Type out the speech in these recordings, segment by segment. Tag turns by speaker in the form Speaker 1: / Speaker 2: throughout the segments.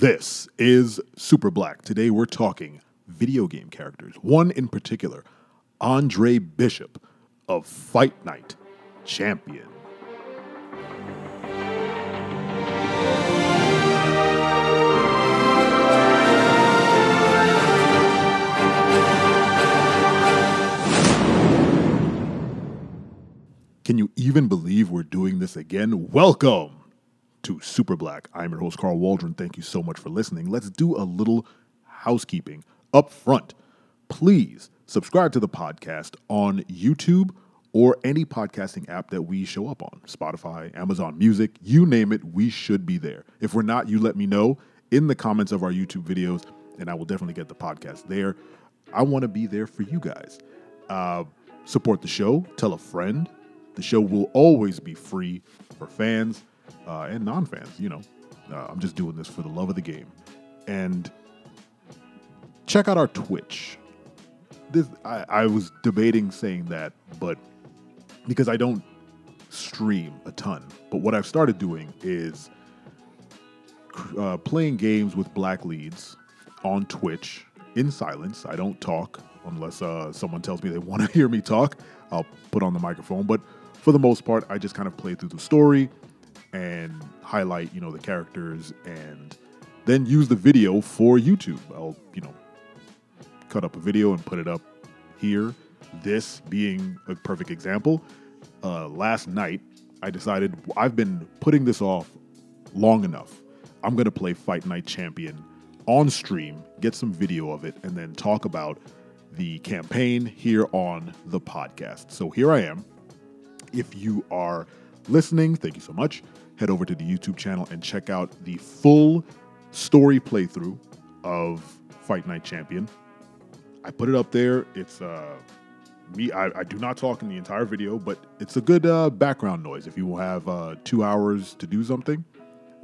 Speaker 1: This is Super Black. Today we're talking video game characters. One in particular, Andre Bishop of Fight Night Champion. Can you even believe we're doing this again? Welcome to Super Black. I'm your host, Carl Waldron. Thank you so much for listening. Let's do a little housekeeping up front. Please subscribe to the podcast on YouTube or any podcasting app that we show up on Spotify, Amazon Music, you name it, we should be there. If we're not, you let me know in the comments of our YouTube videos, and I will definitely get the podcast there. I want to be there for you guys. Uh, support the show, tell a friend. The show will always be free for fans uh, and non fans. You know, uh, I'm just doing this for the love of the game. And check out our Twitch. This I, I was debating saying that, but because I don't stream a ton, but what I've started doing is uh, playing games with black leads on Twitch in silence. I don't talk unless uh, someone tells me they want to hear me talk. I'll put on the microphone, but for the most part, I just kind of play through the story and highlight, you know, the characters and then use the video for YouTube. I'll, you know, cut up a video and put it up here. This being a perfect example. Uh, last night, I decided I've been putting this off long enough. I'm going to play Fight Night Champion on stream, get some video of it, and then talk about the campaign here on the podcast. So here I am. If you are listening, thank you so much. Head over to the YouTube channel and check out the full story playthrough of Fight Night Champion. I put it up there. It's uh, me. I, I, do not talk in the entire video, but it's a good uh, background noise. If you will have uh, two hours to do something,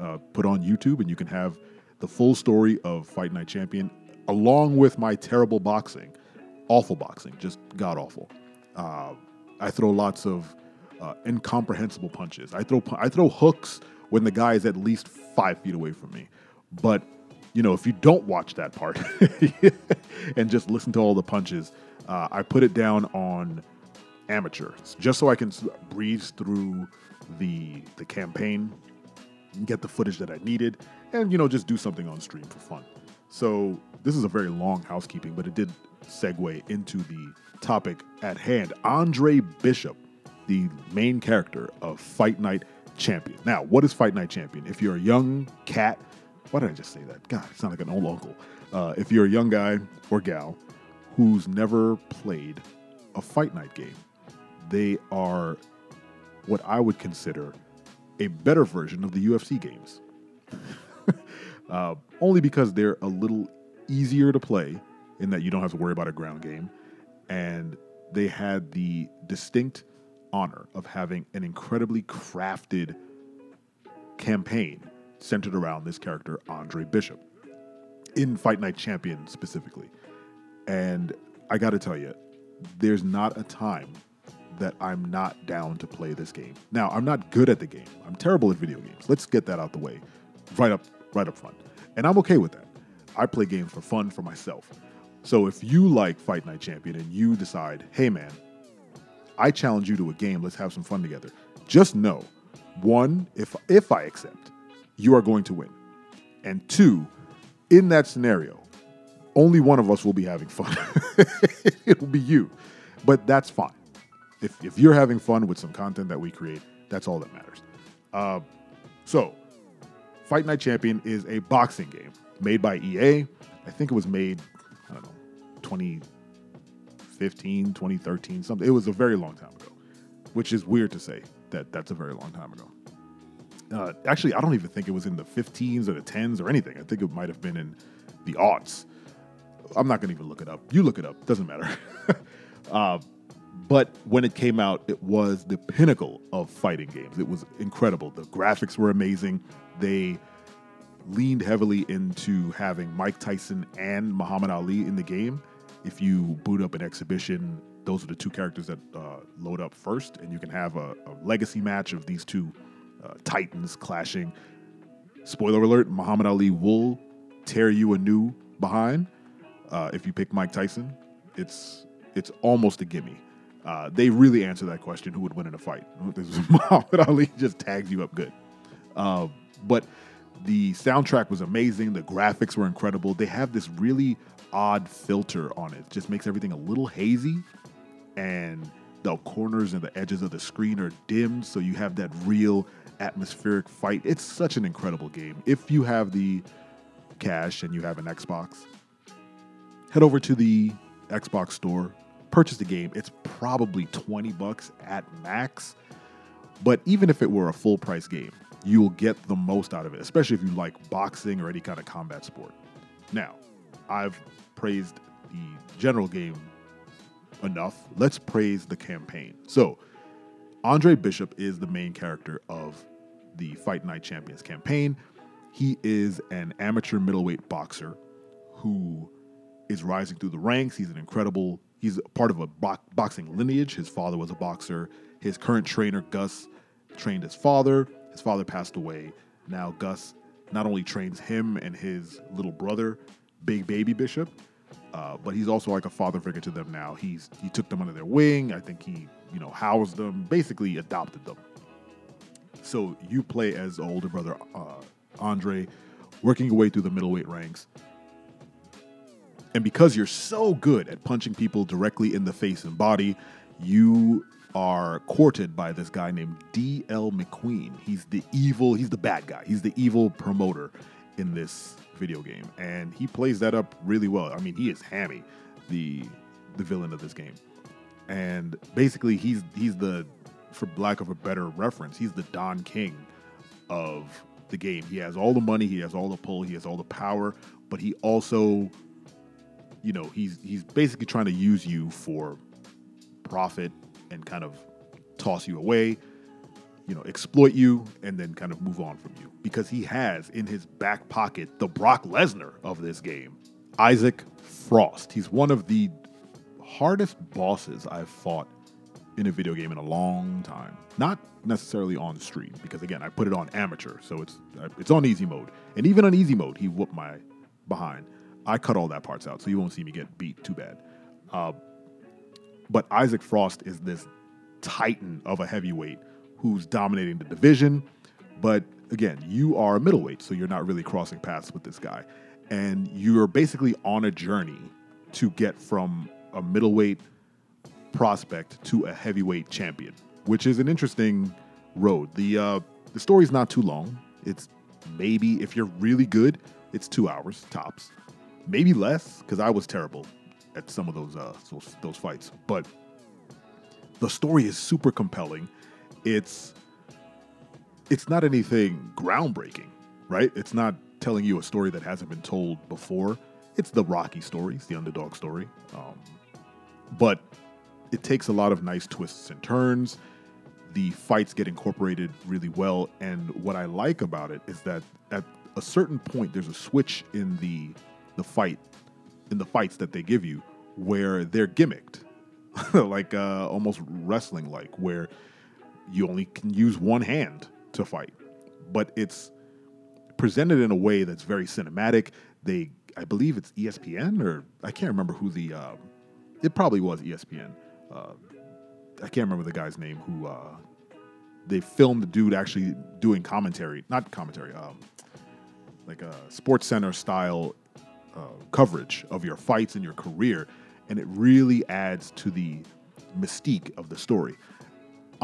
Speaker 1: uh, put on YouTube and you can have the full story of Fight Night Champion along with my terrible boxing, awful boxing, just god awful. Uh, I throw lots of uh, incomprehensible punches. I throw I throw hooks when the guy is at least five feet away from me. But you know, if you don't watch that part and just listen to all the punches, uh, I put it down on amateur just so I can breeze through the the campaign, get the footage that I needed, and you know, just do something on stream for fun. So this is a very long housekeeping, but it did segue into the topic at hand. Andre Bishop the main character of Fight Night Champion. Now, what is Fight Night Champion? If you're a young cat, why did I just say that? God, it sounds like an old uncle. Uh, if you're a young guy or gal who's never played a Fight Night game, they are what I would consider a better version of the UFC games. uh, only because they're a little easier to play in that you don't have to worry about a ground game. And they had the distinct honor of having an incredibly crafted campaign centered around this character, Andre Bishop, in Fight Night Champion specifically. And I got to tell you, there's not a time that I'm not down to play this game. Now, I'm not good at the game. I'm terrible at video games. Let's get that out the way right up right up front. And I'm okay with that. I play games for fun for myself. So if you like Fight Night Champion and you decide, "Hey man, I challenge you to a game. Let's have some fun together. Just know, one, if if I accept, you are going to win. And two, in that scenario, only one of us will be having fun. It'll be you. But that's fine. If, if you're having fun with some content that we create, that's all that matters. Uh, so, Fight Night Champion is a boxing game made by EA. I think it was made, I don't know, 20, 2015, 2013, something. It was a very long time ago, which is weird to say that that's a very long time ago. Uh, actually, I don't even think it was in the 15s or the 10s or anything. I think it might have been in the aughts. I'm not going to even look it up. You look it up, doesn't matter. uh, but when it came out, it was the pinnacle of fighting games. It was incredible. The graphics were amazing. They leaned heavily into having Mike Tyson and Muhammad Ali in the game if you boot up an exhibition, those are the two characters that uh, load up first, and you can have a, a legacy match of these two uh, titans clashing. spoiler alert: Muhammad Ali will tear you a new behind uh, if you pick Mike Tyson. It's it's almost a gimme. Uh, they really answer that question: Who would win in a fight? Muhammad Ali just tags you up good. Uh, but the soundtrack was amazing. The graphics were incredible. They have this really odd filter on it. it just makes everything a little hazy, and the corners and the edges of the screen are dimmed, so you have that real atmospheric fight. It's such an incredible game. If you have the cash and you have an Xbox, head over to the Xbox store, purchase the game. It's probably 20 bucks at max. But even if it were a full price game, you will get the most out of it, especially if you like boxing or any kind of combat sport. Now, I've praised the general game enough. Let's praise the campaign. So, Andre Bishop is the main character of the Fight Night Champions campaign. He is an amateur middleweight boxer who is rising through the ranks. He's an incredible, he's part of a bo- boxing lineage. His father was a boxer. His current trainer, Gus, trained his father. His father passed away. Now, Gus not only trains him and his little brother, Big Baby Bishop, uh, but he's also like a father figure to them now. He's he took them under their wing. I think he you know housed them, basically adopted them. So you play as older brother uh, Andre, working your way through the middleweight ranks. And because you're so good at punching people directly in the face and body, you are courted by this guy named D.L. McQueen. He's the evil, he's the bad guy. He's the evil promoter in this video game. And he plays that up really well. I mean, he is Hammy, the the villain of this game. And basically he's he's the for lack of a better reference, he's the Don King of the game. He has all the money, he has all the pull, he has all the power, but he also you know, he's he's basically trying to use you for profit and kind of toss you away, you know, exploit you and then kind of move on from you because he has in his back pocket the Brock Lesnar of this game, Isaac Frost. He's one of the hardest bosses I've fought in a video game in a long time. Not necessarily on stream because again, I put it on amateur, so it's it's on easy mode. And even on easy mode, he whooped my behind. I cut all that parts out, so you won't see me get beat too bad. Uh, but Isaac Frost is this titan of a heavyweight who's dominating the division. But again, you are a middleweight, so you're not really crossing paths with this guy. And you're basically on a journey to get from a middleweight prospect to a heavyweight champion, which is an interesting road. The uh, the story's not too long. It's maybe if you're really good, it's two hours tops, maybe less because I was terrible at some of those uh, those, those fights. But the story is super compelling. It's it's not anything groundbreaking, right? It's not telling you a story that hasn't been told before. It's the Rocky story, it's the underdog story. Um, but it takes a lot of nice twists and turns. The fights get incorporated really well. And what I like about it is that at a certain point, there's a switch in the the fight in the fights that they give you where they're gimmicked, like uh, almost wrestling like, where you only can use one hand to fight, but it's presented in a way that's very cinematic. They, I believe it's ESPN or I can't remember who the, uh, it probably was ESPN. Uh, I can't remember the guy's name who uh, they filmed the dude actually doing commentary, not commentary, um, like a Sports Center style uh, coverage of your fights and your career, and it really adds to the mystique of the story.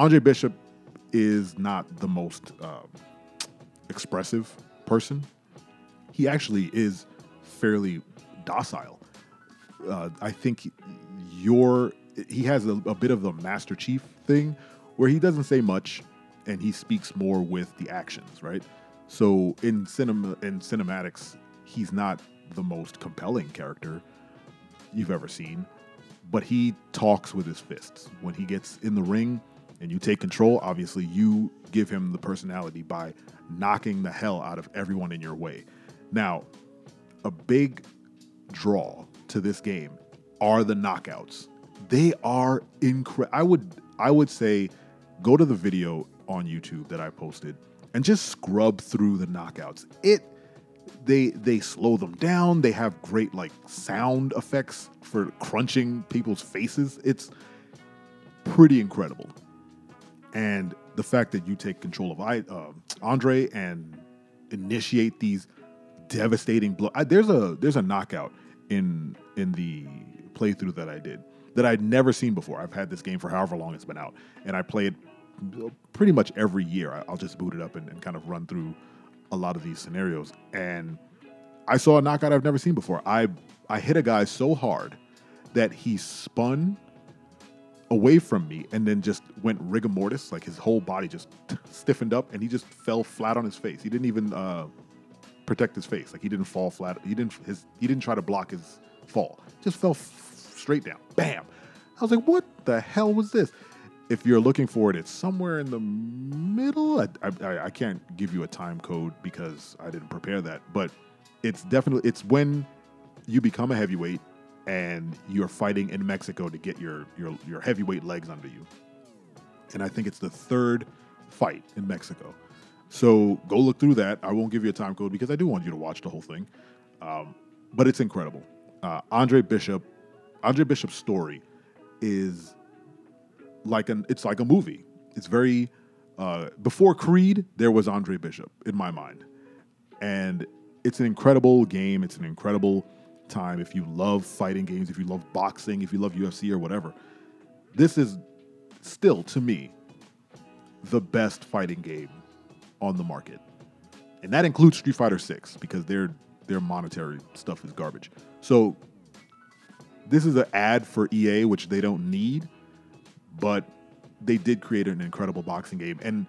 Speaker 1: Andre Bishop is not the most uh, expressive person. He actually is fairly docile. Uh, I think your he has a, a bit of the Master Chief thing, where he doesn't say much, and he speaks more with the actions, right? So in cinema in cinematics, he's not the most compelling character you've ever seen, but he talks with his fists. When he gets in the ring and you take control, obviously you give him the personality by knocking the hell out of everyone in your way. Now, a big draw to this game are the knockouts. They are incredible. I would I would say go to the video on YouTube that I posted and just scrub through the knockouts. It they they slow them down. They have great like sound effects for crunching people's faces. It's pretty incredible. And the fact that you take control of I, uh, Andre and initiate these devastating blow. I, there's a there's a knockout in in the playthrough that I did that I'd never seen before. I've had this game for however long it's been out, and I play it pretty much every year. I'll just boot it up and, and kind of run through a lot of these scenarios. And I saw a knockout I've never seen before. I I hit a guy so hard that he spun away from me and then just went rigor mortis, like his whole body just stiffened up, and he just fell flat on his face. He didn't even uh, protect his face, like he didn't fall flat. He didn't his he didn't try to block his fall. Just fell f- straight down. Bam. I was like, what the hell was this? If you're looking for it, it's somewhere in the middle. I, I, I can't give you a time code because I didn't prepare that, but it's definitely it's when you become a heavyweight and you're fighting in Mexico to get your your your heavyweight legs under you. And I think it's the third fight in Mexico. So go look through that. I won't give you a time code because I do want you to watch the whole thing. Um, but it's incredible. Uh, Andre Bishop, Andre Bishop's story is like an it's like a movie. It's very uh, before Creed, there was Andre Bishop in my mind, and it's an incredible game. It's an incredible time if you love fighting games, if you love boxing, if you love UFC or whatever. This is still to me the best fighting game on the market. And that includes Street Fighter 6 because their their monetary stuff is garbage. So this is an ad for EA which they don't need, but they did create an incredible boxing game and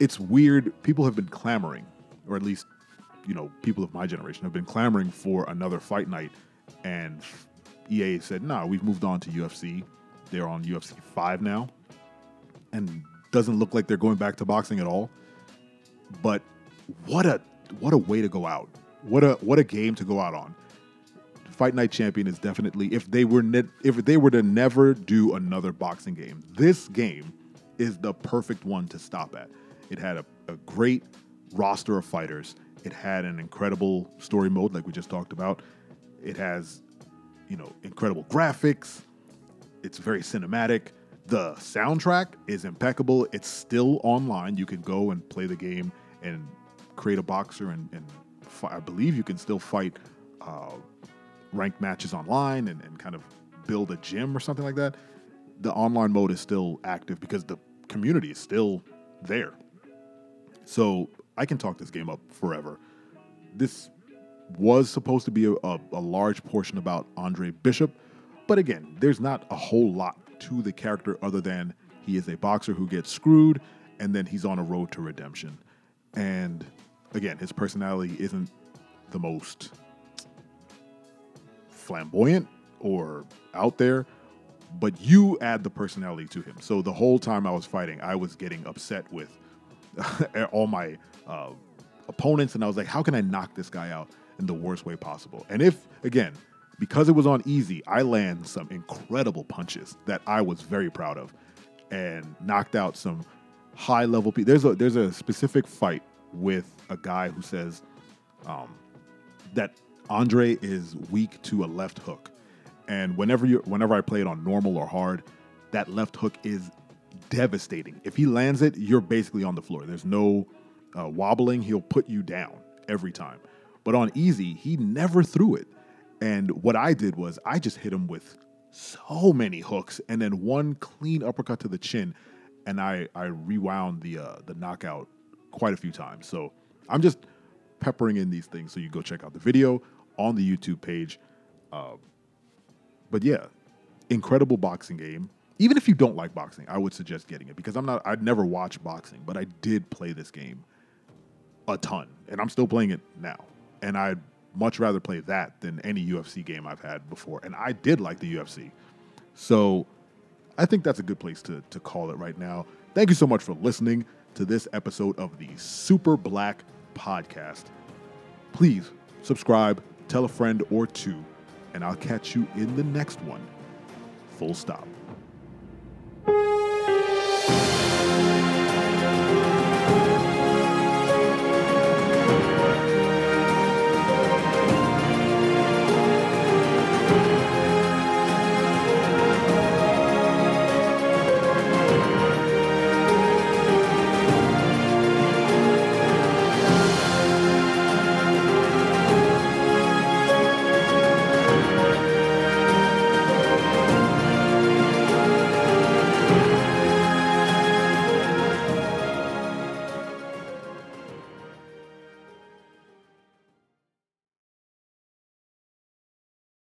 Speaker 1: it's weird people have been clamoring or at least you know, people of my generation have been clamoring for another fight night, and EA said, "Nah, we've moved on to UFC. They're on UFC five now, and doesn't look like they're going back to boxing at all. But what a what a way to go out! What a what a game to go out on. Fight Night Champion is definitely if they were ne- if they were to never do another boxing game, this game is the perfect one to stop at. It had a, a great roster of fighters. It had an incredible story mode, like we just talked about. It has, you know, incredible graphics. It's very cinematic. The soundtrack is impeccable. It's still online. You can go and play the game and create a boxer, and, and fi- I believe you can still fight uh, ranked matches online and, and kind of build a gym or something like that. The online mode is still active because the community is still there. So I can talk this game up forever. This was supposed to be a, a, a, large portion about Andre Bishop, but again, there's not a whole lot to the character other than he is a boxer who gets screwed and then he's on a road to redemption. And again, his personality isn't the most flamboyant or out there, but you add the personality to him. So the whole time I was fighting, I was getting upset with all my uh, opponents, and I was like, how can I knock this guy out in the worst way possible? And if, again, because it was on easy, I land some incredible punches that I was very proud of and knocked out some high level people. There's a there's a specific fight with a guy who says um, that Andre is weak to a left hook, and whenever you whenever I play it on normal or hard, that left hook is devastating. If he lands it, you're basically on the floor. There's no uh, wobbling, he'll put you down every time. But on easy, he never threw it. And what I did was I just hit him with so many hooks and then one clean uppercut to the chin, and I I rewound the uh, the knockout quite a few times. So I'm just peppering in these things so you go check out the video on the YouTube page. Uh, but yeah, incredible boxing game. Even if you don't like boxing, I would suggest getting it because I'm not. I'd never watch boxing, but I did play this game a ton, and I'm still playing it now. And I'd much rather play that than any UFC game I've had before. And I did like the UFC. So I think that's a good place to, to call it right now. Thank you so much for listening to this episode of the Super Black Podcast. Please subscribe, tell a friend or two, and I'll catch you in the next one. Full stop.